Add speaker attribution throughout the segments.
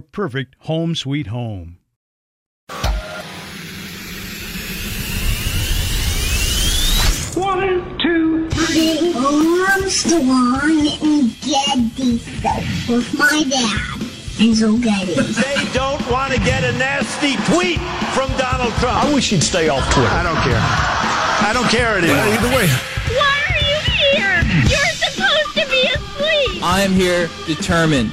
Speaker 1: perfect home sweet home.
Speaker 2: One, two, three.
Speaker 3: Armstrong and Getty stuff with my dad. Hazel Getty.
Speaker 4: They don't want to get a nasty tweet from Donald Trump.
Speaker 5: I wish he'd stay off Twitter.
Speaker 4: I don't care. I don't care anymore.
Speaker 5: Either way.
Speaker 6: Why are you here? You're supposed to be asleep.
Speaker 7: I am here determined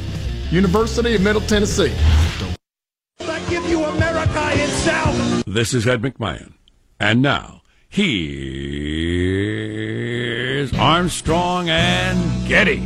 Speaker 8: University of Middle Tennessee.
Speaker 4: I give you America itself.
Speaker 9: This is Ed McMahon. And now, here's Armstrong and Getty.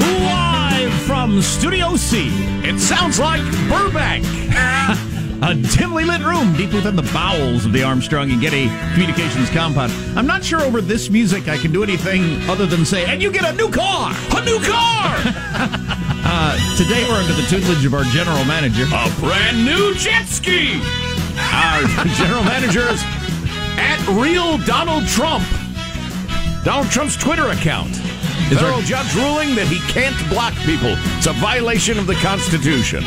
Speaker 10: Live from Studio C, it sounds like Burbank. A dimly lit room deep within the bowels of the Armstrong and Getty Communications compound. I'm not sure over this music I can do anything other than say, and you get a new car! A new car! uh, today we're under the tutelage of our general manager.
Speaker 9: A brand new jet ski!
Speaker 10: Our general manager is
Speaker 9: at Real Donald Trump. Donald Trump's Twitter account.
Speaker 10: Is
Speaker 9: Federal
Speaker 10: there-
Speaker 9: judge ruling that he can't block people. It's a violation of the Constitution.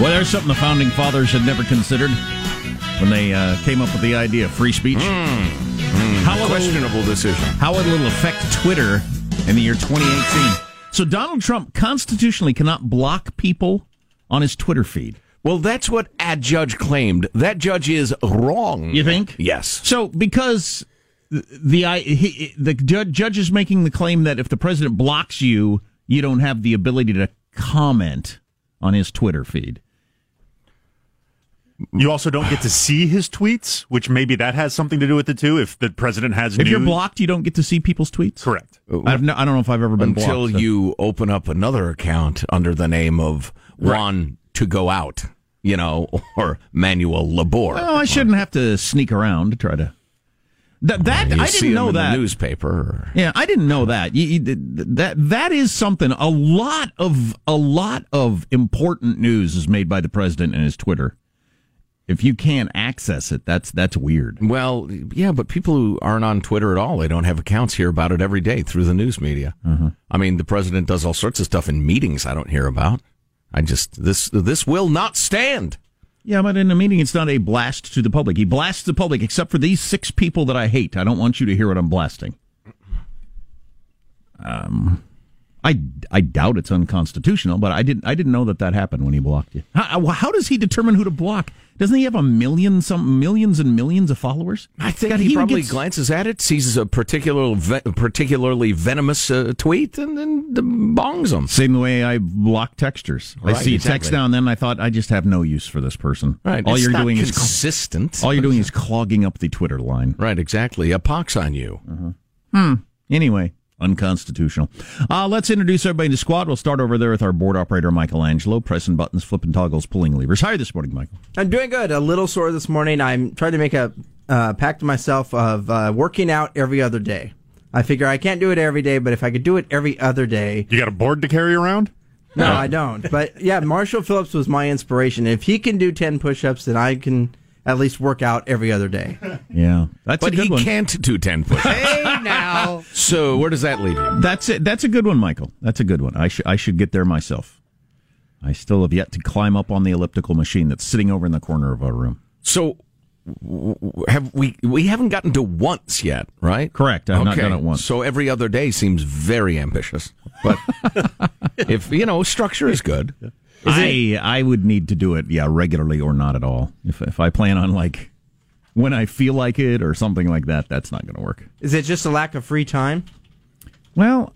Speaker 10: Well, there's something the founding fathers had never considered when they uh, came up with the idea of free speech. How it'll-
Speaker 9: Questionable decision.
Speaker 10: how it'll affect Twitter in the year 2018. So Donald Trump constitutionally cannot block people on his Twitter feed.
Speaker 9: Well, that's what a judge claimed. That judge is wrong.
Speaker 10: You think?
Speaker 9: Yes.
Speaker 10: So because the I he, the judge is making the claim that if the president blocks you, you don't have the ability to comment on his Twitter feed.
Speaker 11: You also don't get to see his tweets, which maybe that has something to do with it too. If the president has
Speaker 10: If
Speaker 11: news.
Speaker 10: you're blocked, you don't get to see people's tweets.
Speaker 11: Correct.
Speaker 10: Uh, I've no, I don't know if I've ever been
Speaker 9: until
Speaker 10: blocked, so-
Speaker 9: you open up another account under the name of Juan to go out, you know, or Manuel Labor.
Speaker 10: Well, I shouldn't have to sneak around to try to. That, that
Speaker 9: you
Speaker 10: I didn't
Speaker 9: him
Speaker 10: know
Speaker 9: in
Speaker 10: that.
Speaker 9: the newspaper.
Speaker 10: Yeah, I didn't know that. You, you, that that is something. A lot of a lot of important news is made by the president and his Twitter. If you can't access it, that's that's weird.
Speaker 9: Well, yeah, but people who aren't on Twitter at all, they don't have accounts, hear about it every day through the news media.
Speaker 10: Uh-huh.
Speaker 9: I mean, the president does all sorts of stuff in meetings I don't hear about. I just this this will not stand.
Speaker 10: Yeah, but in a meeting, it's not a blast to the public. He blasts the public, except for these six people that I hate. I don't want you to hear what I'm blasting. Um, I, I doubt it's unconstitutional, but I didn't I didn't know that that happened when he blocked you. How, how does he determine who to block? Doesn't he have a million some millions and millions of followers?
Speaker 9: I think
Speaker 10: God,
Speaker 9: he,
Speaker 10: even
Speaker 9: probably
Speaker 10: gets-
Speaker 9: glances at it, sees a particular, ve- particularly venomous uh, tweet, and then bongs them.
Speaker 10: Same way I block texters. I see
Speaker 9: exactly.
Speaker 10: text now and then I thought I just have no use for this person.
Speaker 9: Right,
Speaker 10: All
Speaker 9: it's
Speaker 10: you're doing is
Speaker 9: consistent.
Speaker 10: all you're doing is clogging up the Twitter line.
Speaker 9: Right, exactly. A pox on you.
Speaker 10: Hmm. Anyway, unconstitutional. Uh, let's introduce everybody to the squad. We'll start over there with our board operator, Michelangelo, pressing buttons, flipping toggles, pulling levers. Hi this morning, Michael.
Speaker 12: I'm doing good. A little sore this morning. I'm trying to make a uh, pact to myself of uh, working out every other day. I figure I can't do it every day, but if I could do it every other day.
Speaker 11: You got a board to carry around?
Speaker 12: No, I don't. But yeah, Marshall Phillips was my inspiration. If he can do 10 push ups, then I can at least work out every other day.
Speaker 10: Yeah, that's
Speaker 9: but
Speaker 10: a good
Speaker 9: he
Speaker 10: one.
Speaker 9: can't do 10 push
Speaker 12: Hey, now.
Speaker 9: So where does that leave you?
Speaker 10: That's it. That's a good one, Michael. That's a good one. I should I should get there myself. I still have yet to climb up on the elliptical machine that's sitting over in the corner of our room.
Speaker 9: So w- w- have we we haven't gotten to once yet, right?
Speaker 10: Correct. I've not done it once.
Speaker 9: So every other day seems very ambitious. But if you know, structure is good.
Speaker 10: I I would need to do it, yeah, regularly or not at all. If if I plan on like when I feel like it or something like that, that's not going to work.
Speaker 12: Is it just a lack of free time?
Speaker 10: Well,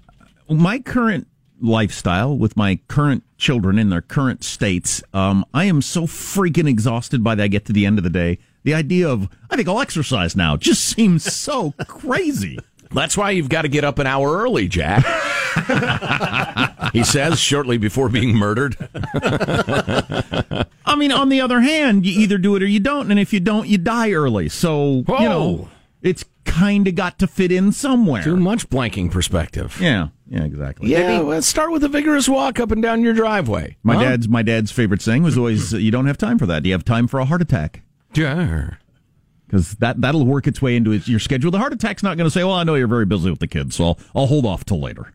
Speaker 10: my current lifestyle with my current children in their current states, um, I am so freaking exhausted by that. I get to the end of the day. The idea of I think I'll exercise now just seems so crazy.
Speaker 9: That's why you've got to get up an hour early, Jack. He says shortly before being murdered.
Speaker 10: I mean, on the other hand, you either do it or you don't, and if you don't, you die early. So you know, it's kind of got to fit in somewhere.
Speaker 9: Too much blanking perspective.
Speaker 10: Yeah, yeah, exactly.
Speaker 9: Yeah, let's start with a vigorous walk up and down your driveway.
Speaker 10: My
Speaker 9: Huh?
Speaker 10: dad's my dad's favorite saying was always, "You don't have time for that. Do you have time for a heart attack?"
Speaker 9: Yeah.
Speaker 10: Because that that'll work its way into it- your schedule. The heart attack's not going to say, "Well, I know you're very busy with the kids, so I'll, I'll hold off till later."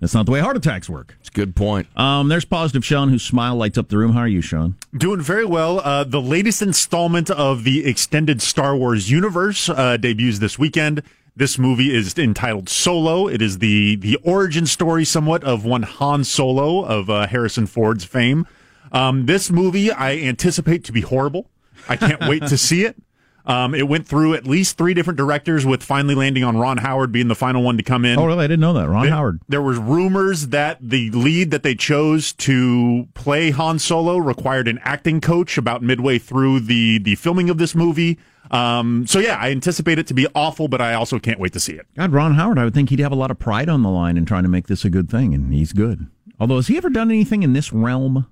Speaker 10: That's not the way heart attacks work.
Speaker 9: It's a good point.
Speaker 10: Um, there's positive Sean, whose smile lights up the room. How are you, Sean?
Speaker 11: Doing very well. Uh, the latest installment of the extended Star Wars universe uh, debuts this weekend. This movie is entitled Solo. It is the the origin story, somewhat, of one Han Solo of uh, Harrison Ford's fame. Um, this movie I anticipate to be horrible. I can't wait to see it. Um, it went through at least three different directors, with finally landing on Ron Howard being the final one to come in.
Speaker 10: Oh, really? I didn't know that. Ron
Speaker 11: There-
Speaker 10: Howard.
Speaker 11: There was rumors that the lead that they chose to play Han Solo required an acting coach about midway through the the filming of this movie. Um, so yeah, I anticipate it to be awful, but I also can't wait to see it.
Speaker 10: God, Ron Howard. I would think he'd have a lot of pride on the line in trying to make this a good thing, and he's good. Although, has he ever done anything in this realm?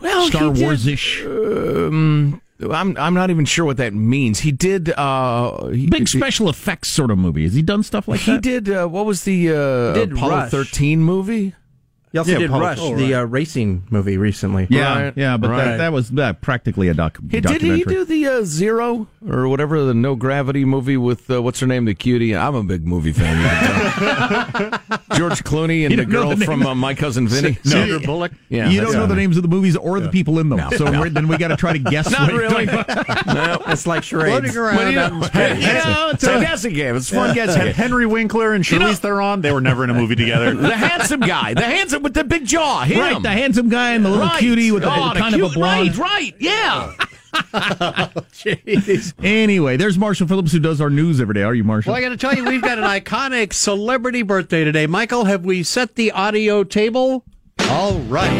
Speaker 9: Well,
Speaker 10: Star Wars ish.
Speaker 9: Um, I'm I'm not even sure what that means. He did uh, he,
Speaker 10: Big special effects sort of movie. Has he done stuff like
Speaker 9: He
Speaker 10: that?
Speaker 9: He did uh, what was the uh,
Speaker 12: did
Speaker 9: Apollo
Speaker 12: Rush.
Speaker 9: 13 movie?
Speaker 12: He also
Speaker 11: Yeah,
Speaker 12: did
Speaker 11: Apollo-
Speaker 12: Rush,
Speaker 11: oh,
Speaker 12: the uh, racing movie recently.
Speaker 10: Yeah,
Speaker 9: Right,
Speaker 10: yeah, but
Speaker 9: right.
Speaker 10: that, that was uh, practically a doc.
Speaker 9: Hey, did
Speaker 10: documentary.
Speaker 9: he do the uh, Zero or whatever the no gravity movie with uh, what's her name, the cutie? I'm a big movie fan. you can tell. George Clooney and the girl
Speaker 10: the
Speaker 9: from uh, My Cousin Vinny. no.
Speaker 10: Sandra
Speaker 9: Bullock. Yeah,
Speaker 10: you don't know the names of the movies or the people in them,
Speaker 9: No,
Speaker 10: so
Speaker 9: no.
Speaker 10: we're- then we got to try to guess.
Speaker 9: Not
Speaker 10: what
Speaker 9: really. No.
Speaker 12: It's like charades.
Speaker 9: What do you? Hey, you know, it's a guessing game. It's a fun guessing game.
Speaker 11: Henry Winkler and
Speaker 9: You know-
Speaker 11: Charlize Theron, they were never in a movie together.
Speaker 9: The handsome guy, the handsome with the big jaw, him.
Speaker 10: Right, the handsome guy and the little
Speaker 9: Right.
Speaker 10: cutie with the,
Speaker 9: Oh, the
Speaker 10: kind
Speaker 9: cute-
Speaker 10: of a blonde.
Speaker 9: Right, right, yeah.
Speaker 10: Anyway, there's Marshall Phillips who does our news every day. Are you, Marshall?
Speaker 13: Well, I got to tell you, we've got an iconic celebrity birthday today. Michael, have we set the audio table? All right.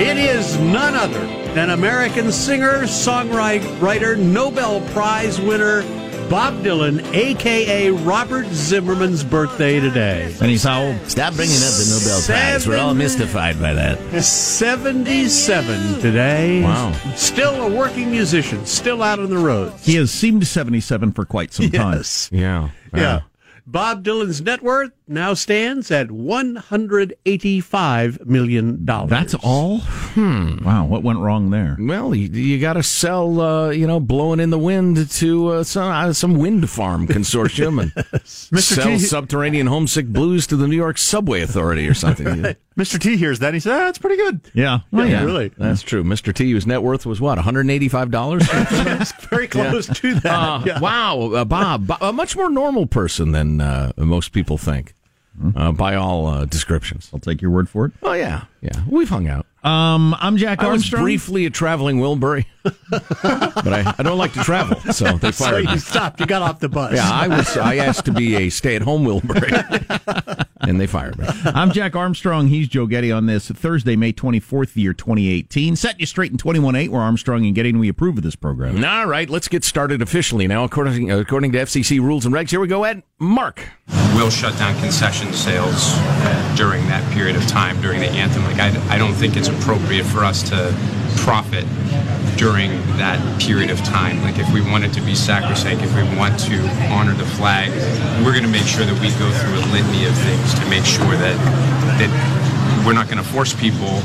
Speaker 13: It is none other than American singer, songwriter, Nobel Prize winner Bob Dylan, aka Robert Zimmerman's birthday today.
Speaker 10: And he's how old?
Speaker 14: Stop bringing up the Nobel Prize. We're all mystified by that.
Speaker 13: 77 today.
Speaker 10: Wow.
Speaker 13: Still a working musician, still out on the road.
Speaker 10: He has seemed 77 for quite some time.
Speaker 13: Yes.
Speaker 9: Yeah.
Speaker 13: Yeah. Bob Dylan's net worth now stands at $185 million.
Speaker 10: That's all?
Speaker 9: Hmm.
Speaker 10: Wow, what went wrong there?
Speaker 9: Well, you, you got to sell, uh, you know, blowing in the wind to uh, some uh, some wind farm consortium and sell
Speaker 11: T-
Speaker 9: subterranean homesick blues to the New York Subway Authority or something.
Speaker 11: Mr. T hears that and he says, ah, that's pretty good.
Speaker 10: Yeah.
Speaker 9: Well,
Speaker 11: yeah, really.
Speaker 9: That's true. Mr. T, whose net worth was what, $185?
Speaker 13: It's very close to that.
Speaker 9: Uh,
Speaker 13: Yeah.
Speaker 9: Wow, uh, Bob, Bo- a much more normal person than uh, most people think, uh, by all uh, descriptions.
Speaker 10: I'll take your word for it.
Speaker 9: Oh yeah, yeah, we've hung out.
Speaker 10: Um, I'm Jack
Speaker 9: I was
Speaker 10: Armstrong.
Speaker 9: briefly a traveling Wilbury, but I, I don't like to travel, so they
Speaker 13: So
Speaker 9: fired
Speaker 13: you
Speaker 9: me.
Speaker 13: stopped. You got off the bus.
Speaker 9: Yeah, I was. I asked to be a stay-at-home Wilbury, and they fired me.
Speaker 10: I'm Jack Armstrong. He's Joe Getty on this Thursday, May 24th, year 2018. Setting you straight in 21.8. We're Armstrong and Getty, and we approve of this program.
Speaker 9: All right, let's get started officially now. According according to FCC rules and regs, here we go. Ed, Mark.
Speaker 15: We'll shut down concession sales during that period of time during the anthem. Like I, I don't think it's appropriate for us to profit during that period of time. Like if we want it to be sacrosanct, if we want to honor the flag, we're going to make sure that we go through a litany of things to make sure that that we're not going to force people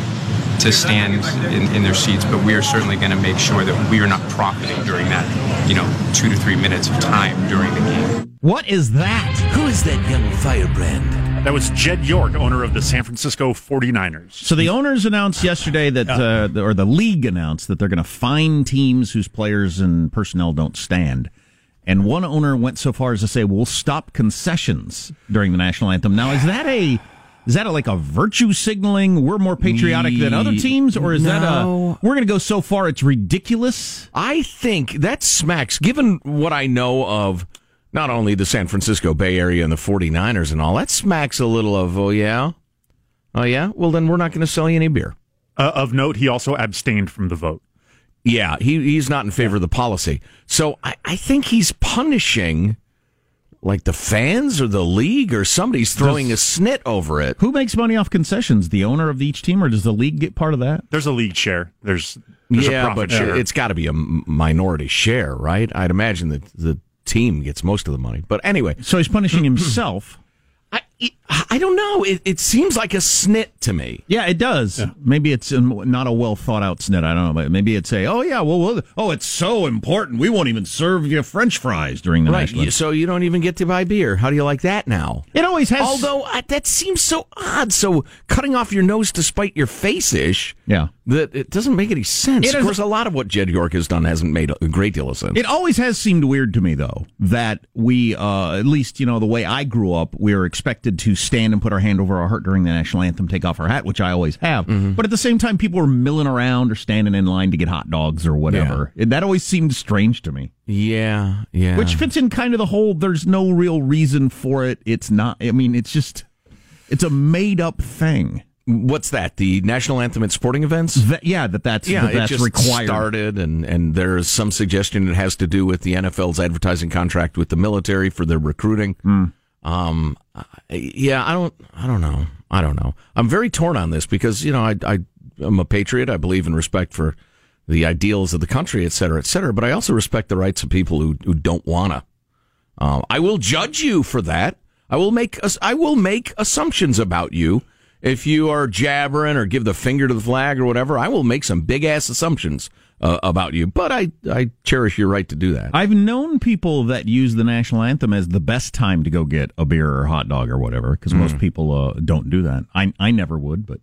Speaker 15: to stand in, in their seats, but we are certainly going to make sure that we are not profiting during that, you know, two to three minutes of time during the game.
Speaker 10: What is that?
Speaker 14: Who is that young firebrand?
Speaker 11: That was Jed York, owner of the San Francisco 49ers.
Speaker 10: So the owners announced yesterday that, uh, or the league announced that they're going to fine teams whose players and personnel don't stand. And one owner went so far as to say, "We'll stop concessions during the national anthem." Now, is that a is that a, like a virtue signaling? We're more patriotic than other teams, or is that a we're going to go so far it's ridiculous?
Speaker 9: I think that smacks, given what I know of not only the San Francisco Bay Area and the 49ers and all, that smacks a little of, oh, yeah? Oh, yeah? Well, then we're not going to sell you any beer.
Speaker 11: Uh, of note, he also abstained from the vote.
Speaker 9: Yeah, he, he's not in favor of the policy. So I, I think he's punishing like the fans or the league or somebody's throwing a snit over it.
Speaker 10: Who makes money off concessions? The owner of each team, or does the league get part of that?
Speaker 11: There's a league share. There's, there's a
Speaker 9: yeah,
Speaker 11: profit
Speaker 9: but
Speaker 11: share.
Speaker 9: it's got to be a minority share, right? I'd imagine that the team gets most of the money. But anyway,
Speaker 10: So he's punishing himself.
Speaker 9: I, I don't know. It, it seems like a snit to me.
Speaker 10: Yeah, it does. Maybe it's um, not a well thought out snit. I don't know, but maybe it's a oh yeah, well, well oh it's so important we won't even serve you French fries during the
Speaker 9: Right.
Speaker 10: national.
Speaker 9: So you don't even get to buy beer. How do you like that now?
Speaker 10: It always has.
Speaker 9: Although uh, that seems so odd. So cutting off your nose to spite your face ish.
Speaker 10: Yeah.
Speaker 9: That it doesn't make any sense.
Speaker 10: It
Speaker 9: of
Speaker 10: is-
Speaker 9: course, a lot of what Jed York has done hasn't made a great deal of sense.
Speaker 10: It always has seemed weird to me, though, that we, uh, at least, you know, the way I grew up, we were expected to stand and put our hand over our heart during the national anthem, take off our hat, which I always have.
Speaker 9: Mm-hmm.
Speaker 10: But at the same time, people were milling around or standing in line to get hot dogs or whatever. It- that always seemed strange to me.
Speaker 9: yeah, yeah.
Speaker 10: Which fits in kind of the whole there's no real reason for it. It's not, I mean, it's just, it's a made up thing.
Speaker 9: What's that? The national anthem at sporting events?
Speaker 10: That, yeah, that that's,
Speaker 9: yeah,
Speaker 10: that that's
Speaker 9: it just
Speaker 10: required.
Speaker 9: started, and and there's some suggestion it has to do with the NFL's advertising contract with the military for their recruiting.
Speaker 10: Hmm.
Speaker 9: Um, yeah, I don't, I don't know, I don't know. I'm very torn on this because you know I I am a patriot. I believe in respect for the ideals of the country, et cetera, et cetera. But I also respect the rights of people who who don't wanna. Um, I will judge you for that. I will make. I will make assumptions about you if you are jabbering or give the finger to the flag or whatever. I will make some big ass assumptions uh, about you. But I I cherish your right to do that.
Speaker 10: I've known people that use the national anthem as the best time to go get a beer or a hot dog or whatever, because
Speaker 9: Hmm.
Speaker 10: most people uh, don't do that. I I never would, but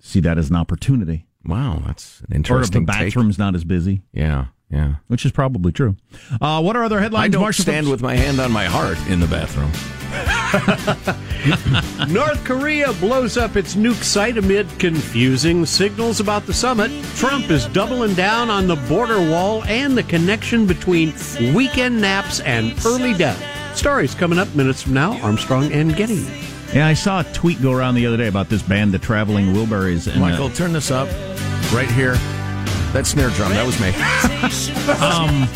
Speaker 10: see that as an opportunity.
Speaker 9: Wow, that's an
Speaker 10: Or if the
Speaker 9: interesting take.
Speaker 10: bathroom's not as busy,
Speaker 9: Yeah, yeah.
Speaker 10: which is probably true. Uh, what are other headlines?
Speaker 9: I don't
Speaker 10: Marshall
Speaker 9: stand
Speaker 10: Phillips?
Speaker 9: with my hand on my heart in the bathroom.
Speaker 13: North Korea blows up its nuke site amid confusing signals about the summit. Trump is doubling down on the border wall and the connection between weekend naps and early death. Stories coming up minutes from now. Armstrong and Getty.
Speaker 10: Yeah, I saw a tweet go around the other day about this band, the Traveling Wilburys. And,
Speaker 9: Michael,
Speaker 10: uh,
Speaker 9: turn this up right here. That snare drum, that was me.
Speaker 10: um,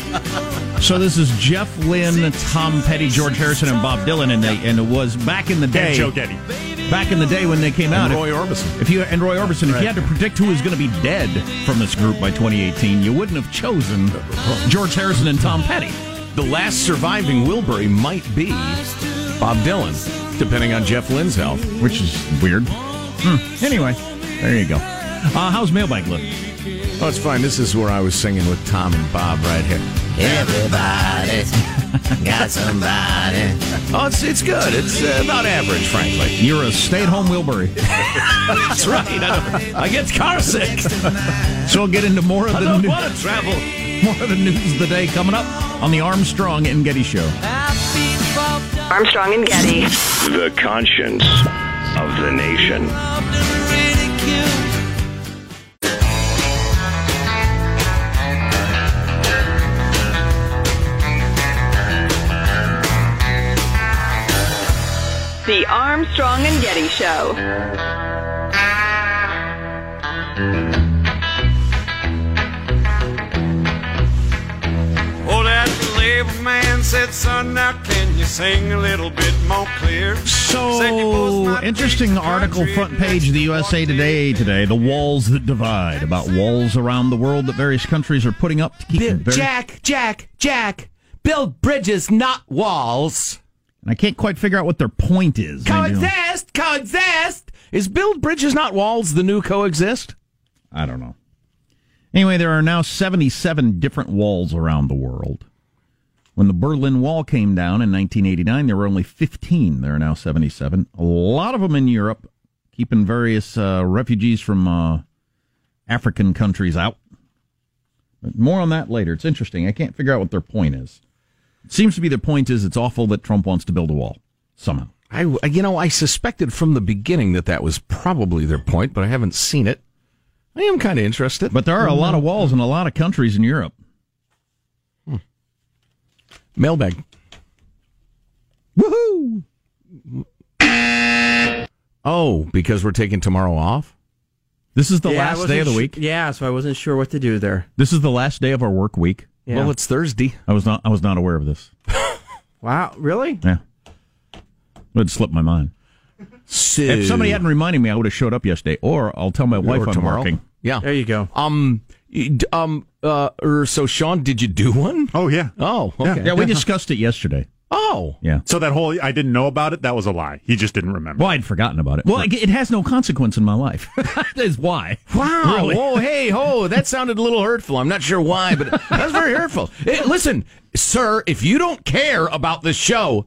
Speaker 10: so this is Jeff Lynne, Tom Petty, George Harrison, and Bob Dylan, and they and it was back in the day.
Speaker 11: And Joe Getty.
Speaker 10: Back in the day when they came out,
Speaker 9: And Roy
Speaker 10: if,
Speaker 9: Orbison.
Speaker 10: If you and Roy Orbison, if you had to predict who was going to be dead from this group by 2018, you wouldn't have chosen George Harrison and Tom Petty.
Speaker 9: The last surviving Wilbury might be Bob Dylan, depending on Jeff Lynne's health.
Speaker 10: which is weird. Hmm. Anyway, there you go. Uh, how's mailbag look?
Speaker 9: Oh, it's fine. This is where I was singing with Tom and Bob right here.
Speaker 14: Everybody got somebody.
Speaker 9: Oh, it's it's good. It's uh, about average, frankly.
Speaker 10: You're a stay-at-home Wilbury.
Speaker 9: That's right. I, I get car sick.
Speaker 10: So we'll get into more of
Speaker 9: I
Speaker 10: the
Speaker 9: don't
Speaker 10: new-
Speaker 9: want to travel.
Speaker 10: more of the news of the day coming up on the Armstrong and Getty Show.
Speaker 16: Armstrong and Getty.
Speaker 17: The conscience of the nation.
Speaker 16: Armstrong and Getty Show.
Speaker 18: Oh, that label man said, son, now can you sing a little bit more clear? Said you both
Speaker 10: So, interesting article, front page of the USA Today today. The walls that divide about walls around the world that various countries are putting up to keep them very-
Speaker 9: Jack, Jack, Jack. Build bridges, not walls.
Speaker 10: And I can't quite figure out what their point is. Maybe, you know,
Speaker 9: Coexist, coexist. Is build bridges, not walls, the new coexist?
Speaker 10: I don't know. Anyway, there are now 77 different walls around the world. When the Berlin Wall came down in 1989, there were only 15. There are now 77. A lot of them in Europe, keeping various uh, refugees from uh, African countries out. But more on that later. It's interesting. I can't figure out what their point is. It seems to be their point is it's awful that Trump wants to build a wall somehow.
Speaker 9: I, you know, I suspected from the beginning that that was probably their point, but I haven't seen it. I am kind of interested.
Speaker 10: But there are a mm-hmm. lot of walls in a lot of countries in Europe. Hmm.
Speaker 9: Mailbag.
Speaker 10: Woohoo!
Speaker 9: Oh, because we're taking tomorrow off?
Speaker 10: This is the
Speaker 12: Yeah,
Speaker 10: last day of the
Speaker 12: su-
Speaker 10: week.
Speaker 12: yeah, so I wasn't sure what to do there.
Speaker 10: This is the last day of our work week.
Speaker 12: Yeah.
Speaker 9: Well, it's Thursday.
Speaker 10: I was not. I was not aware of this.
Speaker 12: Wow, really?
Speaker 10: Yeah, it slipped my mind.
Speaker 9: So,
Speaker 10: If somebody hadn't reminded me, I would have showed up yesterday. Or I'll tell my wife I'm
Speaker 9: tomorrow.
Speaker 10: working.
Speaker 9: Yeah.
Speaker 12: There you go.
Speaker 9: Um, um, uh, er, so Sean, did you do one?
Speaker 11: Oh yeah.
Speaker 9: Oh, okay.
Speaker 10: Yeah, we discussed it yesterday.
Speaker 9: Oh,
Speaker 10: Yeah.
Speaker 11: So that whole I didn't know about it, that was a lie. He just didn't remember.
Speaker 10: Well, I'd forgotten about it. Well, it, it has no consequence in my life. that is why.
Speaker 9: Wow.
Speaker 10: Really?
Speaker 9: Oh, hey, ho. That sounded a little hurtful. I'm not sure why, but that's very hurtful. Hey, listen, sir, if you don't care about the show,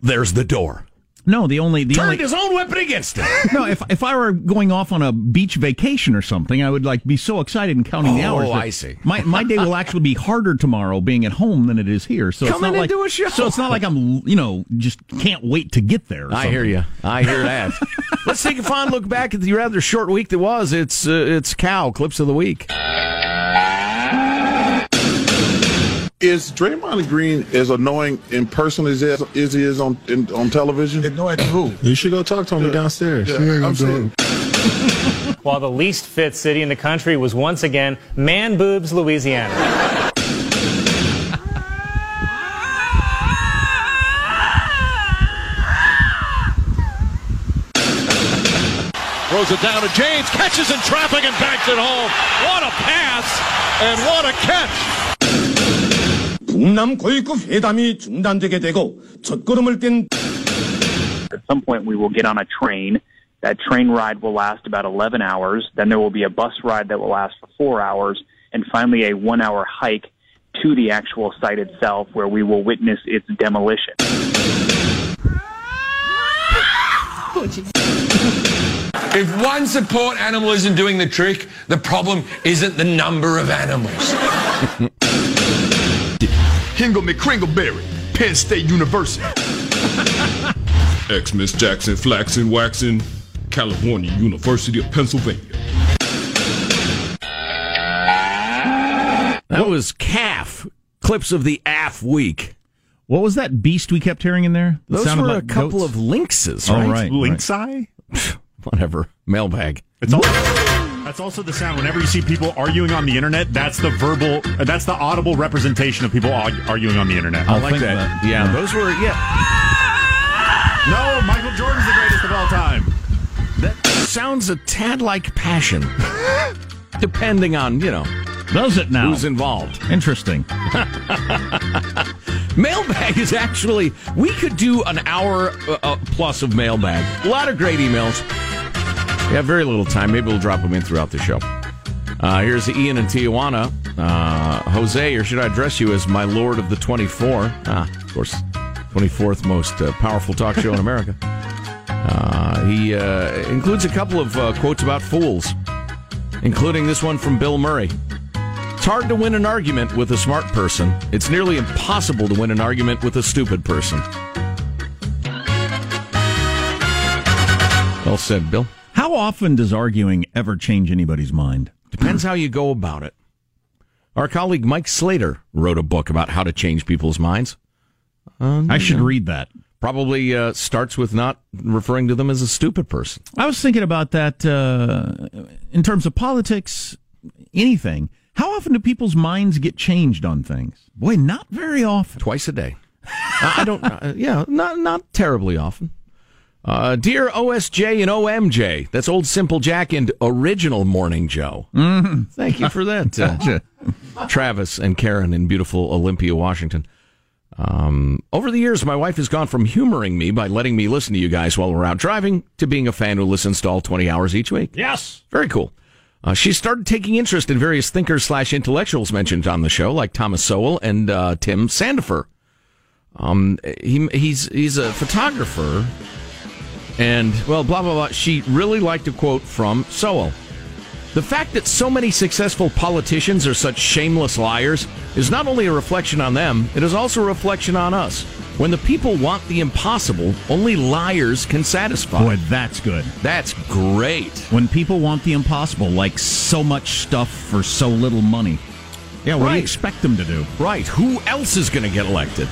Speaker 9: there's the door.
Speaker 10: No, the only the
Speaker 9: Turned
Speaker 10: only
Speaker 9: his own weapon against him.
Speaker 10: no. If if I were going off on a beach vacation or something, I would like be so excited and counting the
Speaker 9: Oh,
Speaker 10: hours. that
Speaker 9: I see.
Speaker 10: My my day will actually be harder tomorrow being at home than it is here. So
Speaker 9: Come
Speaker 10: it's not like
Speaker 9: do a show.
Speaker 10: so it's not like I'm you know just can't wait to get there. or
Speaker 9: I hear you. I hear that. Let's take a fond look back at the rather short week that was. It's uh, it's cow clips of the week.
Speaker 19: Is Draymond Green as annoying in person as as he is on in, on television? Annoying who?
Speaker 5: You should go talk to him downstairs.
Speaker 19: Yeah,
Speaker 5: You
Speaker 19: I'm saying-
Speaker 20: while the least fit city in the country was once again Man Boobs, Louisiana.
Speaker 21: Throws it down to James, catches in traffic and banks it home. What a pass and what a catch.
Speaker 22: 북남 고위급 회담이 중단되게 되고 첫걸음을 뗀
Speaker 23: At some point, we will get on a train. That train ride will last about 11 hours. Then there will be a bus ride that will last for four hours. And finally, a one hour hike to the actual site itself where we will witness its demolition.
Speaker 24: If one support animal isn't doing the trick, the problem isn't the number of animals.
Speaker 25: Hingle McCringleberry, Penn State University.
Speaker 8: Ex Miss Jackson Flaxen Waxen, California University of Pennsylvania.
Speaker 9: That was calf clips of the AF week.
Speaker 10: What was that beast we kept hearing in there? That
Speaker 9: Those were
Speaker 10: like
Speaker 9: a couple
Speaker 10: goats?
Speaker 9: of lynxes,
Speaker 10: Oh,
Speaker 9: right?
Speaker 10: right,
Speaker 11: Lynx eye?
Speaker 9: Whatever. Mailbag.
Speaker 11: It's all. That's also the sound. Whenever you see people arguing on the internet, that's the verbal, uh, that's the audible representation of people arguing on the internet.
Speaker 9: I like that. Yeah, those were yeah.
Speaker 11: No, Michael Jordan's the greatest of all time.
Speaker 9: That sounds a tad like passion, depending on you know
Speaker 10: Does it now?
Speaker 9: who's involved.
Speaker 10: Interesting.
Speaker 9: Mailbag is actually we could do an hour uh, uh, plus of mailbag. A lot of great emails. Have very little time. Maybe we'll drop them in throughout the show. Uh, here's Ian and Tijuana. Uh, Jose, or should I address you as my Lord of the 24? Ah, of course, 24th most uh, powerful talk show in America. Uh, he uh, includes a couple of uh, quotes about fools, including this one from Bill Murray. It's hard to win an argument with a smart person. It's nearly impossible to win an argument with a stupid person. Well said, Bill.
Speaker 10: How often does arguing ever change anybody's mind?
Speaker 9: Depends how you go about it. Our colleague Mike Slater wrote a book about how to change people's minds. Um,
Speaker 10: I should read that.
Speaker 9: Probably uh, starts with not referring to them as a stupid person.
Speaker 10: I was thinking about that uh, in terms of politics, anything. How often do people's minds get changed on things? Boy, not very often.
Speaker 9: Twice a day. I don't. Uh, yeah, not not terribly often. Uh, dear OSJ and OMJ, that's old Simple Jack and original Morning Joe.
Speaker 10: Mm-hmm.
Speaker 9: Thank you for that, uh, Travis and Karen in beautiful Olympia, Washington. Um, over the years, my wife has gone from humoring me by letting me listen to you guys while we're out driving to being a fan who listens to all 20 hours each week.
Speaker 10: Yes.
Speaker 9: Very cool. Uh, she started taking interest in various thinkers slash intellectuals mentioned on the show, like Thomas Sowell and uh, Tim Sandefur. Um, he, he's he's a photographer, and well, blah blah blah. She really liked a quote from Sowell. The fact that so many successful politicians are such shameless liars is not only a reflection on them; it is also a reflection on us. When the people want the impossible, only liars can satisfy.
Speaker 10: Boy, that's good.
Speaker 9: That's great.
Speaker 10: When people want the impossible, like so much stuff for so little money. Yeah, what do you expect them to do?
Speaker 9: Right. Who else is going to get elected?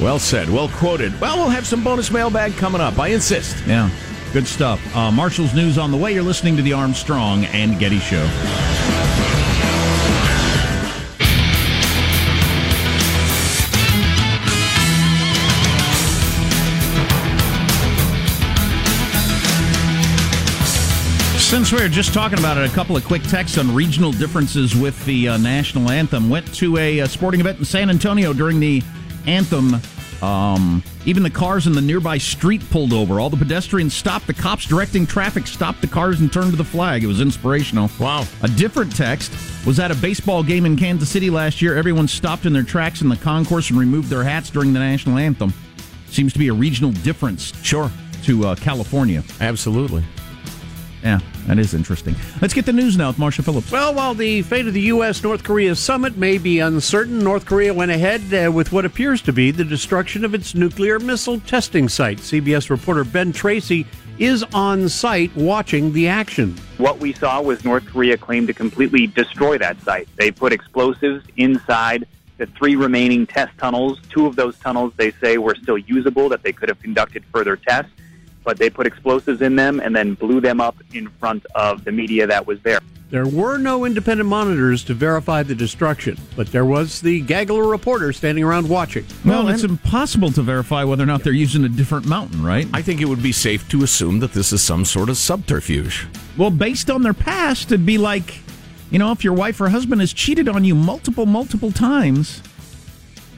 Speaker 9: Well said. Well quoted. Well, we'll have some bonus mailbag coming up. I insist.
Speaker 10: Yeah, good stuff. Uh, Marshall's News on the way. You're listening to the Armstrong and Getty Show. Since we were just talking about it, a couple of quick texts on regional differences with the uh, national anthem. Went to a, uh sporting event in San Antonio during the anthem. Um, even the cars in the nearby street pulled over. All the pedestrians stopped. The cops directing traffic stopped the cars and turned to the flag. It was inspirational.
Speaker 9: Wow.
Speaker 10: A different text was at a baseball game in Kansas City last year. Everyone stopped in their tracks in the concourse and removed their hats during the national anthem. Seems to be a regional difference.
Speaker 9: Sure.
Speaker 10: To uh, California.
Speaker 9: Absolutely.
Speaker 10: Yeah, that is interesting. Let's get the news now with Marshall Phillips.
Speaker 13: Well, while the fate of the U.S. North Korea summit may be uncertain, North Korea went ahead uh, with what appears to be the destruction of its nuclear missile testing site. CBS reporter Ben Tracy is on site watching the action.
Speaker 23: What we saw was North Korea claimed to completely destroy that site. They put explosives inside the three remaining test tunnels. Two of those tunnels they say were still usable, that they could have conducted further tests, but they put explosives in them and then blew them up in front of the media that was there.
Speaker 13: There were no independent monitors to verify the destruction, but there was the gaggle of reporters standing around watching.
Speaker 10: Well, it's impossible to verify whether or not they're using a different mountain, right?
Speaker 9: I think it would be safe to assume that this is some sort of subterfuge.
Speaker 10: Well, based on their past, it'd be like, you know, if your wife or husband has cheated on you multiple, multiple times,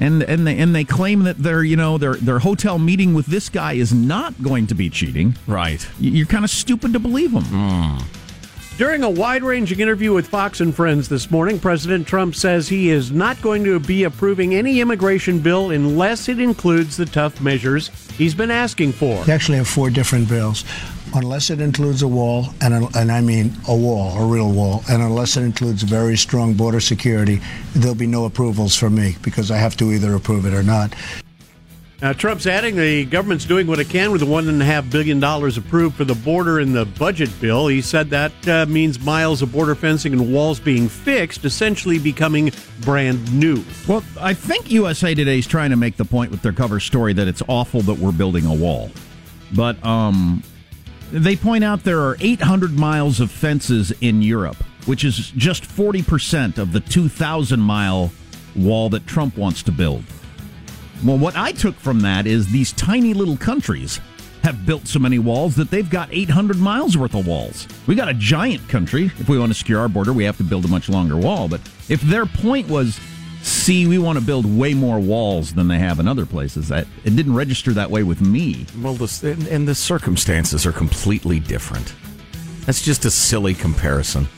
Speaker 10: and and they and they claim that their you know their their hotel meeting with this guy is not going to be cheating,
Speaker 9: right?
Speaker 10: You're kind of stupid to believe them. Hmm.
Speaker 13: During a wide ranging interview with Fox and Friends this morning, President Trump says he is not going to be approving any immigration bill unless it includes the tough measures he's been asking for.
Speaker 26: They actually have four different bills. Unless it includes a wall, and, a, and I mean a wall, a real wall, and unless it includes very strong border security, there'll be no approvals for me because I have to either approve it or not.
Speaker 13: Now, Trump's adding the government's doing what it can with the $1.5 billion approved for the border in the budget bill. He said that uh, means miles of border fencing and walls being fixed, essentially becoming brand new.
Speaker 10: Well, I think USA Today is trying to make the point with their cover story that it's awful that we're building a wall. But um, they point out there are 800 miles of fences in Europe, which is just 40% of the 2,000 mile wall that Trump wants to build. Well, what I took from that is these tiny little countries have built so many walls that they've got 800 miles worth of walls. We got a giant country. If we want to secure our border, we have to build a much longer wall. But if their point was, see, we want to build way more walls than they have in other places, that it didn't register that way with me.
Speaker 9: Well, the, and, and the circumstances are completely different. That's just a silly comparison.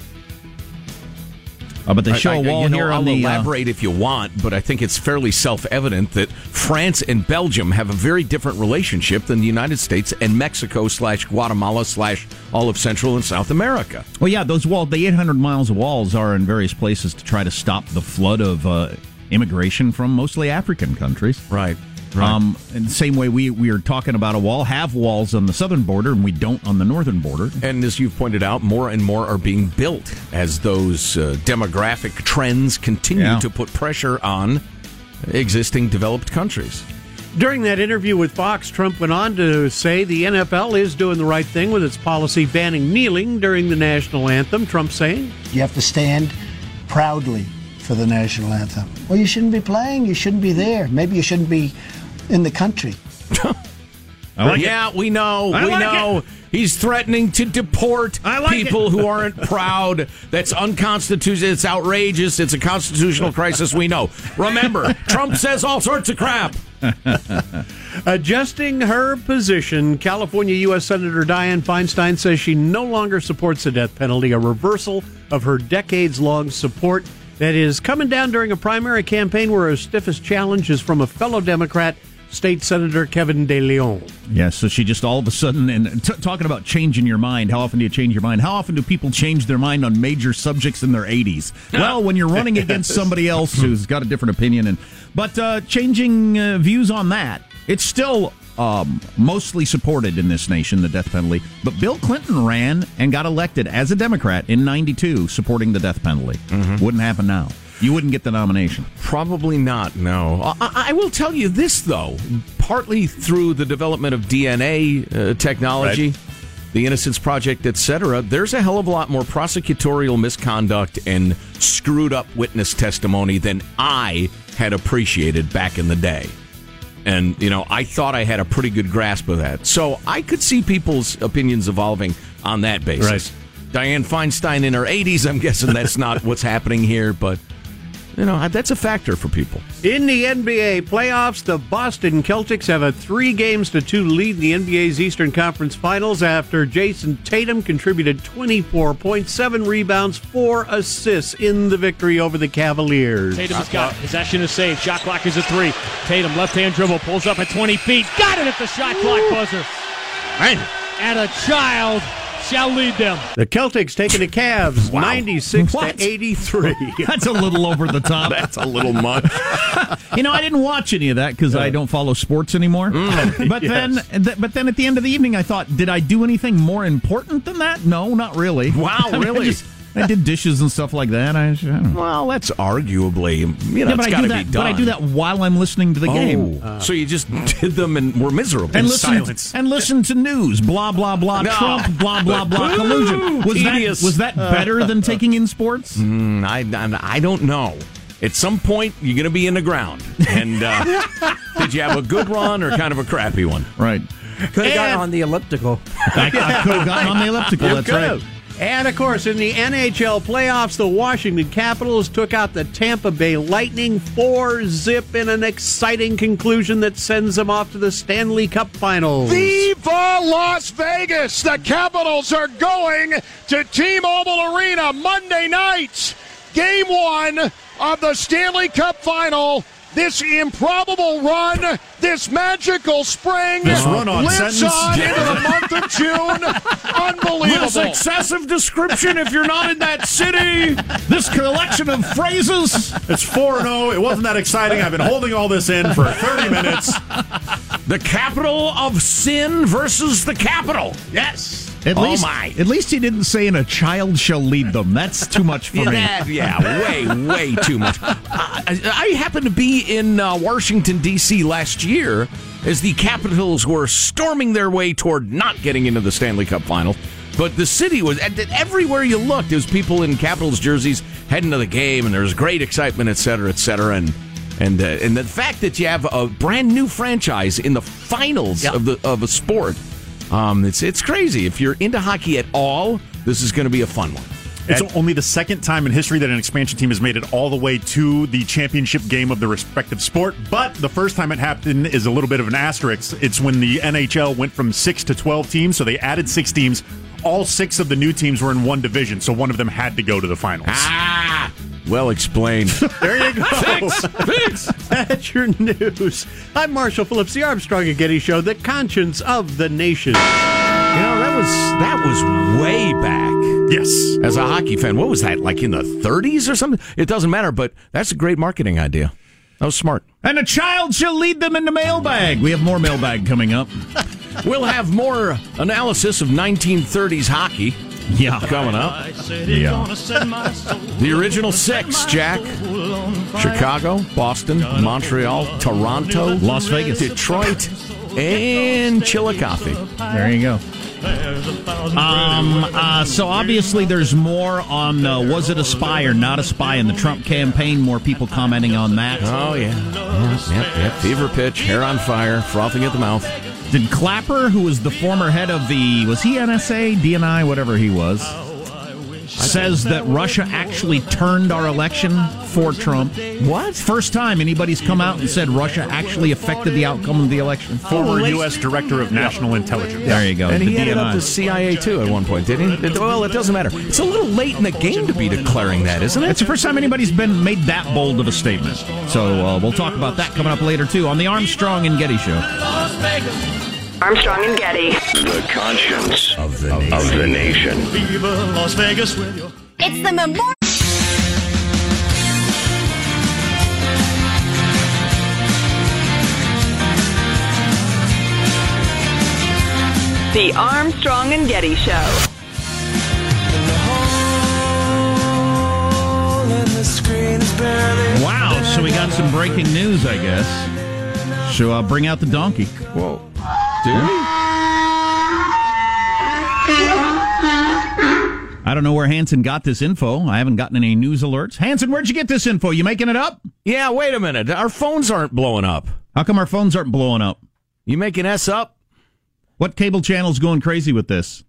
Speaker 10: Uh, but they show
Speaker 9: I-
Speaker 10: a
Speaker 9: I-
Speaker 10: wall
Speaker 9: you know,
Speaker 10: here
Speaker 9: I'll
Speaker 10: on the. uh,
Speaker 9: elaborate if you want, but I think it's fairly self-evident that France and Belgium have a very different relationship than the United States and Mexico slash Guatemala slash all of Central and South America.
Speaker 10: Well, yeah, those walls, the 800 miles of walls are in various places to try to stop the flood of uh, immigration from mostly African countries.
Speaker 9: Right.
Speaker 10: Um, in the same way we, we are talking about a wall, have walls on the southern border, and we don't on the northern border.
Speaker 9: And as you've pointed out, more and more are being built as those uh, demographic trends continue
Speaker 10: Yeah.
Speaker 9: to put pressure on existing developed countries.
Speaker 13: During that interview with Fox, Trump went on to say the NFL is doing the right thing with its policy banning kneeling during the national anthem. Trump saying,
Speaker 26: You have to stand proudly for the national anthem. Well, you shouldn't be playing. You shouldn't be there. Maybe you shouldn't be in the country.
Speaker 9: yeah, we know.
Speaker 26: I
Speaker 9: we
Speaker 26: like
Speaker 9: know. He's threatening to deport
Speaker 13: like
Speaker 9: people who aren't proud. That's unconstitutional. It's outrageous. It's a constitutional crisis. We know. Remember, Trump says all sorts of crap.
Speaker 13: Adjusting her position, California U.S. Senator Dianne Feinstein says she no longer supports the death penalty, a reversal of her decades long support that is coming down during a primary campaign where her stiffest challenge is from a fellow Democrat, State Senator Kevin De Leon.
Speaker 10: Yeah, so she just all of a sudden, and t- talking about changing your mind, how often do you change your mind? How often do people change their mind on major subjects in their 80s? Well, when you're running against somebody else who's got a different opinion, and but uh, changing uh, views on that, it's still um, mostly supported in this nation, the death penalty. But Bill Clinton ran and got elected as a Democrat in '92, supporting the death penalty. Wouldn't happen now. You wouldn't get the nomination.
Speaker 9: Probably not. No. I, I will tell you this though. Partly through the development of DNA uh, technology, the Innocence Project, etc. There's a hell of a lot more prosecutorial misconduct and screwed up witness testimony than I had appreciated back in the day. And, you know, I thought I had a pretty good grasp of that. So I could see people's opinions evolving on that basis.
Speaker 13: Right.
Speaker 9: Dianne Feinstein in her 80s, I'm guessing that's not what's happening here, but, you know, that's a factor for people.
Speaker 13: In the NBA playoffs, the Boston Celtics have a three games to two lead in the NBA's Eastern Conference Finals after Jayson Tatum contributed 24 points, seven rebounds, four assists in the victory over the Cavaliers.
Speaker 27: Tatum has got possession is saved. Shot clock is at three. Tatum left hand dribble pulls up at 20 feet. Got it at the shot clock buzzer. And a child shall lead them.
Speaker 13: The Celtics taking the Cavs 96
Speaker 10: What?
Speaker 13: to 83.
Speaker 10: That's a little over the top.
Speaker 9: That's a little much.
Speaker 10: you know, I didn't watch any of that because I don't follow sports anymore. Mm, but
Speaker 13: Yes.
Speaker 10: then, th- but then at the end of the evening, I thought, did I do anything more important than that? No, not really.
Speaker 9: Wow,
Speaker 10: I mean, I
Speaker 9: really?
Speaker 10: just- I did dishes and stuff like that. I, I don't know.
Speaker 9: Well, that's arguably, you know,
Speaker 10: yeah, but
Speaker 9: it's
Speaker 10: I
Speaker 9: got
Speaker 10: do
Speaker 9: to
Speaker 10: that.
Speaker 9: be done.
Speaker 10: But I do that while I'm listening to the game.
Speaker 9: Oh, so you just did them and were miserable
Speaker 10: And
Speaker 9: in
Speaker 10: listen,
Speaker 9: silence.
Speaker 10: and listen to news, blah blah blah,
Speaker 9: No.
Speaker 10: Trump, blah blah blah, collusion. Was
Speaker 9: Tedious.
Speaker 10: that was that better than taking in sports?
Speaker 9: Mm, I, I I don't know. At some point, you're going to be in the ground. And uh, did you have a good run or kind of a crappy one?
Speaker 10: Right.
Speaker 12: Could have gotten on the elliptical.
Speaker 10: I, I could have gotten on the elliptical.
Speaker 13: You
Speaker 10: that's
Speaker 13: could've.
Speaker 10: right.
Speaker 13: And of course, in the NHL playoffs, the Washington Capitals took out the Tampa Bay Lightning 4 zip in an exciting conclusion that sends them off to the Stanley Cup Finals.
Speaker 21: Viva Las Vegas! The Capitals are going to T-Mobile Arena Monday night. Game one of the Stanley Cup Final.
Speaker 28: This improbable run, this magical spring.
Speaker 11: This run-on
Speaker 28: lives
Speaker 11: sentence.
Speaker 28: on into the month of June. Unbelievable.
Speaker 10: This excessive description if you're not in that city. This collection of phrases.
Speaker 11: It's 4 0. It wasn't that exciting. I've been holding all this in for 30 minutes.
Speaker 9: The capital of sin versus the capital. Yes.
Speaker 10: At
Speaker 9: oh
Speaker 10: least,
Speaker 9: my.
Speaker 10: At least he didn't say, "And a child shall lead them." That's too much for me.
Speaker 9: Yeah, yeah, way, way too much. I, I happened to be in uh, Washington D.C. last year as the Capitals were storming their way toward not getting into the Stanley Cup Final. But the city was and everywhere you looked. There was people in Capitals jerseys heading to the game, and there was great excitement, et cetera, et cetera, and. And uh, and the fact that you have a brand new franchise in the finals of the of a sport, um, it's it's crazy. If you're into hockey at all, this is going to be a fun one.
Speaker 11: It's only the second time in history that an expansion team has made it all the way to the championship game of the respective sport. But the first time it happened is a little bit of an asterisk. It's when the NHL went from six to 12 teams, so they added six teams. All six of the new teams were in one division, so one of them had to go to the finals.
Speaker 9: Ah, well explained.
Speaker 11: there you go.
Speaker 13: Fix, fix. That's your news. I'm Marshall Phillips, the Armstrong and Getty Show, the conscience of the nation.
Speaker 9: You know that was that was way back.
Speaker 11: Yes.
Speaker 9: As a hockey fan, what was that like in the 30s or something? It doesn't matter, but that's a great marketing idea. That was smart.
Speaker 10: And a child shall lead them in the mailbag. We have more mailbag coming up.
Speaker 9: We'll have more analysis of 1930s hockey.
Speaker 10: Yeah.
Speaker 9: Coming up.
Speaker 10: Yeah.
Speaker 9: The original six, Jack. Chicago, Boston, Montreal, Toronto,
Speaker 10: Las Vegas,
Speaker 9: Detroit, and Chillicothe.
Speaker 10: There you go. Um, uh, so obviously there's more on uh, was it a spy or not a spy in the Trump campaign. More people commenting on that.
Speaker 9: Oh yeah, yep, yep, yep. Fever pitch, hair on fire, frothing at the mouth.
Speaker 10: Did Clapper, who was the former head of the was he NSA, DNI, whatever he was, says that Russia actually turned our election for Trump.
Speaker 9: What?
Speaker 10: First time anybody's come out and said Russia actually affected the outcome of the election.
Speaker 11: Former U.S. Director of National Intelligence.
Speaker 10: There you go.
Speaker 9: And
Speaker 10: the
Speaker 9: he headed
Speaker 10: DNI.
Speaker 9: up the CIA too at one point, didn't he? It- well, it doesn't matter. It's a little late in the game to be declaring that, isn't it?
Speaker 10: It's the first time anybody's been made that bold of a statement. So uh, we'll talk about that coming up later too on the Armstrong and Getty Show.
Speaker 16: Armstrong and Getty.
Speaker 17: The conscience of the, of the nation.
Speaker 18: Las Vegas with you.
Speaker 1: It's the memorial.
Speaker 16: The Armstrong and Getty Show.
Speaker 10: Wow. So we got some breaking news, I guess. So uh, bring out the donkey.
Speaker 9: Whoa. Dude.
Speaker 10: I don't know where Hanson got this info. I haven't gotten any news alerts. Hanson, where'd you get this info? You making it up?
Speaker 9: Yeah, wait a minute. Our phones aren't blowing up.
Speaker 10: How come our phones aren't blowing up?
Speaker 9: You making S up?
Speaker 10: What cable channel's going crazy with this?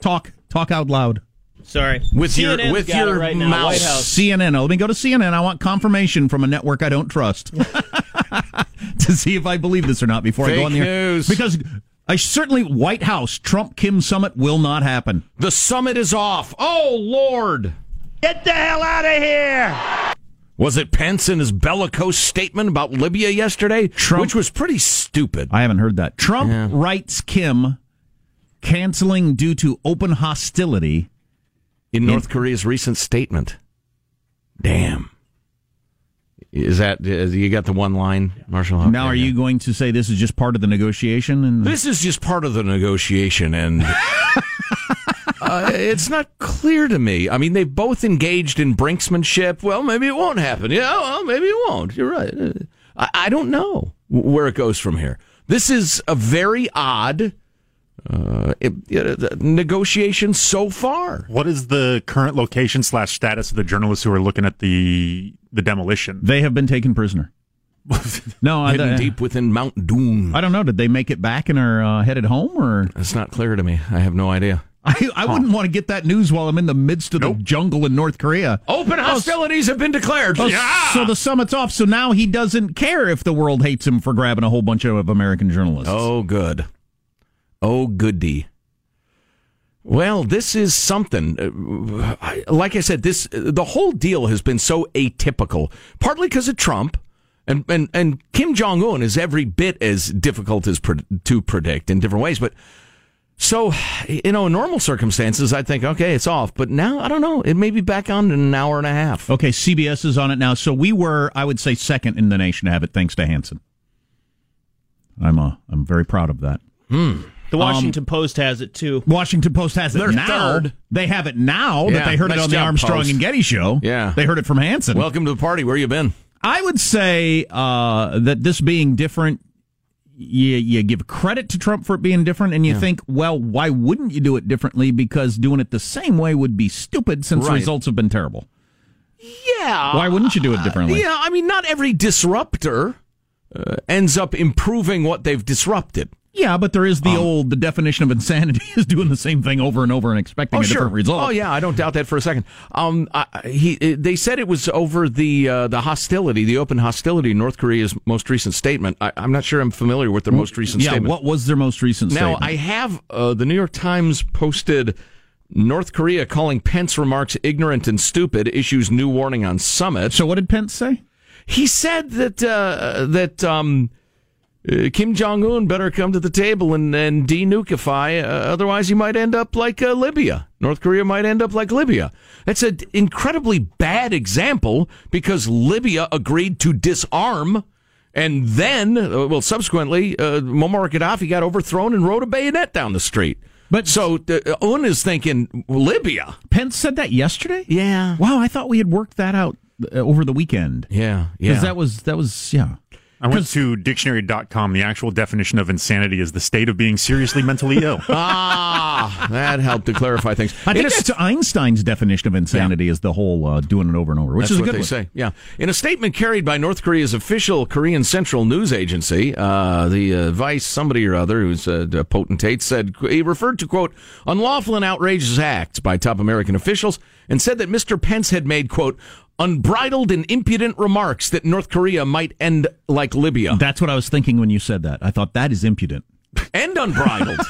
Speaker 10: Talk. Talk out loud.
Speaker 20: Sorry.
Speaker 9: With your- with your
Speaker 20: right
Speaker 9: mouse.
Speaker 20: White House.
Speaker 10: CNN. Oh, let me go to CNN. I want confirmation from a network I don't trust to see if I believe this or not before I go on the air.
Speaker 9: news.
Speaker 10: Because I certainly White House Trump Kim summit will not happen.
Speaker 9: The summit is off. Oh Lord.
Speaker 28: Get the hell out of here!
Speaker 9: Was it Pence in his bellicose statement about Libya yesterday?
Speaker 10: Trump-
Speaker 9: Which was pretty stupid.
Speaker 10: I haven't heard that. Trump
Speaker 9: Yeah.
Speaker 10: writes Kim canceling due to open hostility.
Speaker 9: in North Korea's recent statement. Damn. Is that is, you got the one line, Marshall? Okay,
Speaker 10: now, are you going to say this is just part of the negotiation? And
Speaker 9: This is just part of the negotiation, and uh, it's not clear to me. I mean, they've both engaged in brinksmanship. Well, maybe it won't happen. Yeah, well, maybe it won't. You're right. Uh, I, I don't know where it goes from here. This is a very odd uh, it, it, negotiation so far.
Speaker 11: What is the current location slash status of the journalists who are looking at the the demolition?
Speaker 10: they have been taken prisoner. no, I,
Speaker 9: Hidden
Speaker 10: I,
Speaker 9: deep within Mount Doom.
Speaker 10: I don't know. Did they make it back and are uh, headed home, or
Speaker 9: It's not clear to me. I have no idea.
Speaker 10: I, I wouldn't want to get that news while I'm in the midst of the jungle in North Korea.
Speaker 9: Open hostilities have been declared.
Speaker 10: Oh,
Speaker 9: yeah.
Speaker 10: So the summit's off. So now he doesn't care if the world hates him for grabbing a whole bunch of American journalists.
Speaker 9: Oh, good. Oh, goody. Well, this is something. Uh, Like I said, this the whole deal has been so atypical. Partly because of Trump, And and and Kim Jong Un is every bit as difficult as pre- to predict in different ways, but. So, you know, in normal circumstances, I'd think, okay, it's off. But now, I don't know. It may be back on in an hour and a half.
Speaker 10: Okay, CBS is on it now. So we were, I would say, second in the nation to have it, thanks to Hanson. I'm uh, I'm very proud of that.
Speaker 9: Hmm.
Speaker 27: The Washington um, Post has it too.
Speaker 10: Washington Post has it
Speaker 9: They're
Speaker 10: now.
Speaker 9: Third.
Speaker 10: They have it now yeah, that they heard
Speaker 9: nice
Speaker 10: it on the Armstrong
Speaker 9: Post.
Speaker 10: and Getty show.
Speaker 9: Yeah,
Speaker 10: they heard it from Hanson.
Speaker 9: Welcome to the party. Where you been?
Speaker 10: I would say uh, that this being different you, you give credit to Trump for it being different, and you yeah. think, well, why wouldn't you do it differently? Because doing it the same way would be stupid since
Speaker 9: right.
Speaker 10: the results have been terrible.
Speaker 9: Yeah.
Speaker 10: Why wouldn't you do it differently?
Speaker 9: Uh, yeah, I mean, not every disruptor uh, ends up improving what they've disrupted.
Speaker 10: Yeah, but there is the um, old the definition of insanity is doing the same thing over and over and expecting
Speaker 9: oh,
Speaker 10: a
Speaker 9: sure.
Speaker 10: different result.
Speaker 9: Oh yeah, I don't doubt that for a second. Um, I, he they said it was over the uh, the hostility, the open hostility. North Korea's most recent statement. I, am not sure I'm familiar with their most recent
Speaker 10: yeah,
Speaker 9: statement.
Speaker 10: what was their most recent
Speaker 9: now,
Speaker 10: statement?
Speaker 9: I have uh, the New York Times posted. North Korea calling Pence remarks ignorant and stupid issues new warning on summit.
Speaker 10: So what did Pence say?
Speaker 9: He said that uh, that um, uh, Kim Jong Un better come to the table and, and denukify. Uh, otherwise, he might end up like uh, Libya. North Korea might end up like Libya. That's an incredibly bad example because Libya agreed to disarm. And then, uh, well, subsequently, uh, Muammar Gaddafi got overthrown and rode a bayonet down the street. But so uh, Un is thinking Libya.
Speaker 10: Pence said that yesterday.
Speaker 9: Yeah.
Speaker 10: Wow, I thought we had worked that out over the weekend.
Speaker 9: Yeah, yeah.
Speaker 10: Because that was that was yeah.
Speaker 11: I went to dictionary.com. The actual definition of insanity is the state of being seriously mentally ill.
Speaker 9: ah, that helped to clarify things.
Speaker 10: I think that's Einstein's definition of insanity yeah. is the whole uh, doing it over and over, which
Speaker 9: that's
Speaker 10: is
Speaker 9: what
Speaker 10: good
Speaker 9: they
Speaker 10: one.
Speaker 9: say. Yeah, in a statement carried by North Korea's official Korean Central News Agency, uh, the uh, vice somebody or other who's a, a potentate said he referred to quote unlawful and outrageous acts by top American officials and said that Mr. Pence had made quote unbridled and impudent remarks that North Korea might end like Libya.
Speaker 10: That's what I was thinking when you said that. I thought that is impudent
Speaker 9: and unbridled.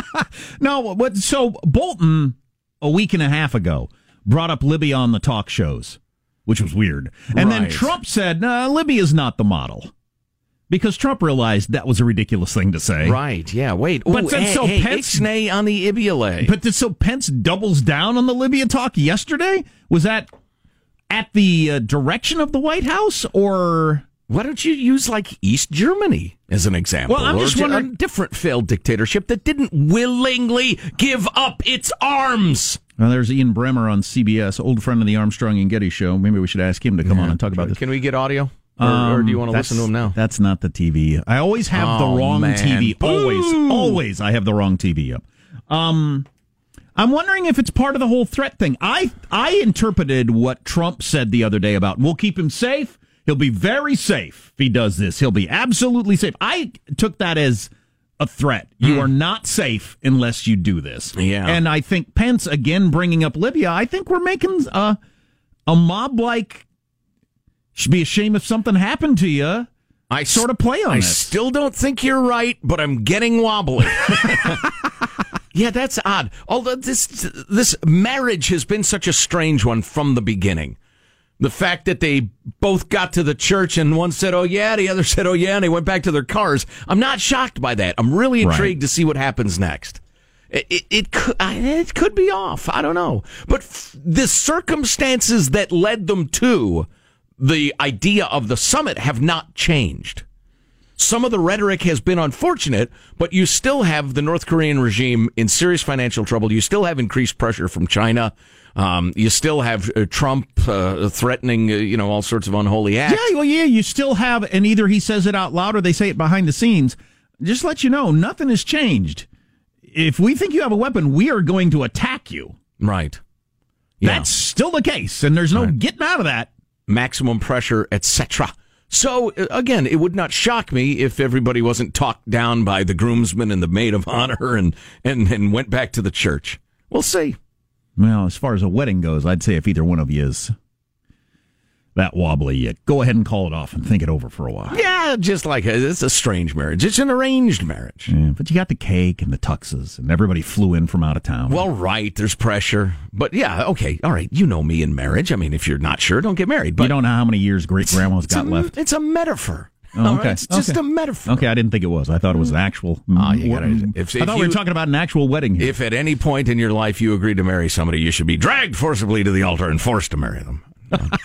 Speaker 10: no, what? So Bolton a week and a half ago brought up Libya on the talk shows, which was weird, and right. then Trump said, "No, Libya is not the model." Because Trump realized that was a ridiculous thing to say.
Speaker 9: Right, yeah, wait.
Speaker 10: But then
Speaker 9: hey,
Speaker 10: so
Speaker 9: hey,
Speaker 10: Pence
Speaker 9: on the Ibule.
Speaker 10: But then, so Pence doubles down on the Libya talk yesterday? Was that at the uh, direction of the White House, or
Speaker 9: why don't you use like East Germany as an example?
Speaker 10: Well, I'm just
Speaker 9: or
Speaker 10: wondering,
Speaker 9: a different failed dictatorship that didn't willingly give up its arms.
Speaker 10: Well, there's Ian Bremmer on CBS, old friend of the Armstrong and Getty show. Maybe we should ask him to come
Speaker 9: yeah.
Speaker 10: on and talk about this.
Speaker 9: Can we get audio? Or, um, or do you want to listen to him now?
Speaker 10: That's not the TV. I always have
Speaker 9: oh,
Speaker 10: the wrong
Speaker 9: man.
Speaker 10: TV. Always,
Speaker 9: Boo!
Speaker 10: always, I have the wrong TV up. Um, I'm wondering if it's part of the whole threat thing. I I interpreted what Trump said the other day about we'll keep him safe. He'll be very safe if he does this. He'll be absolutely safe. I took that as a threat. You
Speaker 9: Mm.
Speaker 10: are not safe unless you do this.
Speaker 9: Yeah.
Speaker 10: And I think Pence again bringing up Libya. I think we're making a a mob like should be a shame if something happened to you.
Speaker 9: I
Speaker 10: sort of play on
Speaker 9: I
Speaker 10: this.
Speaker 9: still don't think you're right, but I'm getting wobbly. yeah, that's odd. Although this this marriage has been such a strange one from the beginning. The fact that they both got to the church and one said, "Oh yeah," the other said, "Oh yeah," and they went back to their cars. I'm not shocked by that. I'm really intrigued to see what happens next. It, it, it could it could be off. I don't know, but f- the circumstances that led them to the idea of the summit have not changed. Some of the rhetoric has been unfortunate, but you still have the North Korean regime in serious financial trouble. You still have increased pressure from China. Um, you still have uh, Trump uh, threatening, uh, you know, all sorts of unholy acts.
Speaker 10: Yeah, well, yeah, you still have, and either he says it out loud or they say it behind the scenes. Just let you know, nothing has changed. If we think you have a weapon, we are going to attack you.
Speaker 9: Right.
Speaker 10: That's still the case, and there's no
Speaker 9: Right.
Speaker 10: getting out of that.
Speaker 9: maximum pressure, etc. So uh, again, it would not shock me if everybody wasn't talked down by the groomsmen and the maid of honor and and, and went back to the church. We'll see.
Speaker 10: Well, as far as a wedding goes, I'd say if either one of you is. That wobbly, you go ahead and call it off and think it over for a while.
Speaker 9: Yeah, just like a, it's a strange marriage. It's an arranged marriage.
Speaker 10: Yeah, but you got the cake and the tuxes, and everybody flew in from out of town.
Speaker 9: Well, right, there's pressure. But yeah, okay, all right. You know me in marriage. I mean, if you're not sure, don't get married. But
Speaker 10: you don't know how many years great grandma's got
Speaker 9: a,
Speaker 10: left.
Speaker 9: It's a metaphor.
Speaker 10: Oh, okay.
Speaker 9: right? It's just
Speaker 10: Okay.
Speaker 9: a metaphor.
Speaker 10: Okay, I didn't think it was. I thought it was an actual.
Speaker 9: Ah, you gotta- if-
Speaker 10: I thought we were talking about an actual wedding. Here.
Speaker 9: If at any point in your life you agree to marry somebody, you should be dragged forcibly to the altar and forced to marry them.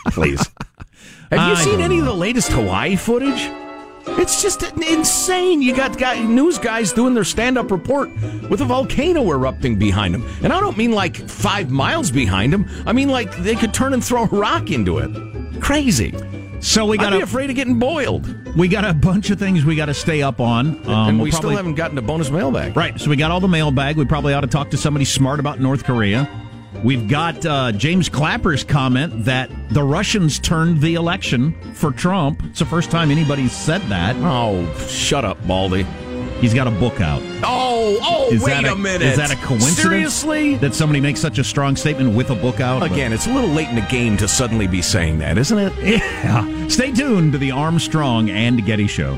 Speaker 9: Please. Have you
Speaker 10: I
Speaker 9: seen
Speaker 10: don't
Speaker 9: any of the latest Hawaii footage? It's just insane. You got guy, news guys doing their stand up report with a volcano erupting behind them. And I don't mean like five miles behind them, I mean like they could turn and throw a rock into it. Crazy.
Speaker 10: So we got
Speaker 9: be afraid of getting boiled.
Speaker 10: We got a bunch of things we got to stay up on, um,
Speaker 9: and
Speaker 10: we'll
Speaker 9: still
Speaker 10: probably-
Speaker 9: haven't gotten to bonus mailbag.
Speaker 10: Right. So we got all the mailbag. We probably ought to talk to somebody smart about North Korea. We've got uh, James Clapper's comment that the Russians turned the election for Trump. It's the first time anybody's said that.
Speaker 9: Oh, shut up, Baldy.
Speaker 10: He's got a book out.
Speaker 9: Oh, oh,
Speaker 10: Is
Speaker 9: wait
Speaker 10: that
Speaker 9: a, minute.
Speaker 10: Is that a coincidence?
Speaker 9: Seriously?
Speaker 10: That somebody makes such a strong statement with a book out? But-
Speaker 9: Again, it's a little late in the game to suddenly be saying that, isn't it?
Speaker 10: Yeah. Stay tuned to the Armstrong and Getty Show.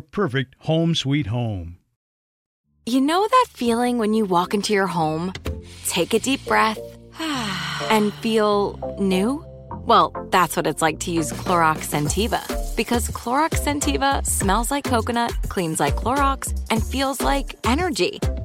Speaker 1: perfect home sweet home.
Speaker 29: You know that feeling when you walk into your home, take a deep breath, and feel new? Well, that's what it's like to use Clorox Scentiva. Because Clorox Scentiva smells like coconut, cleans like Clorox, and feels like energy.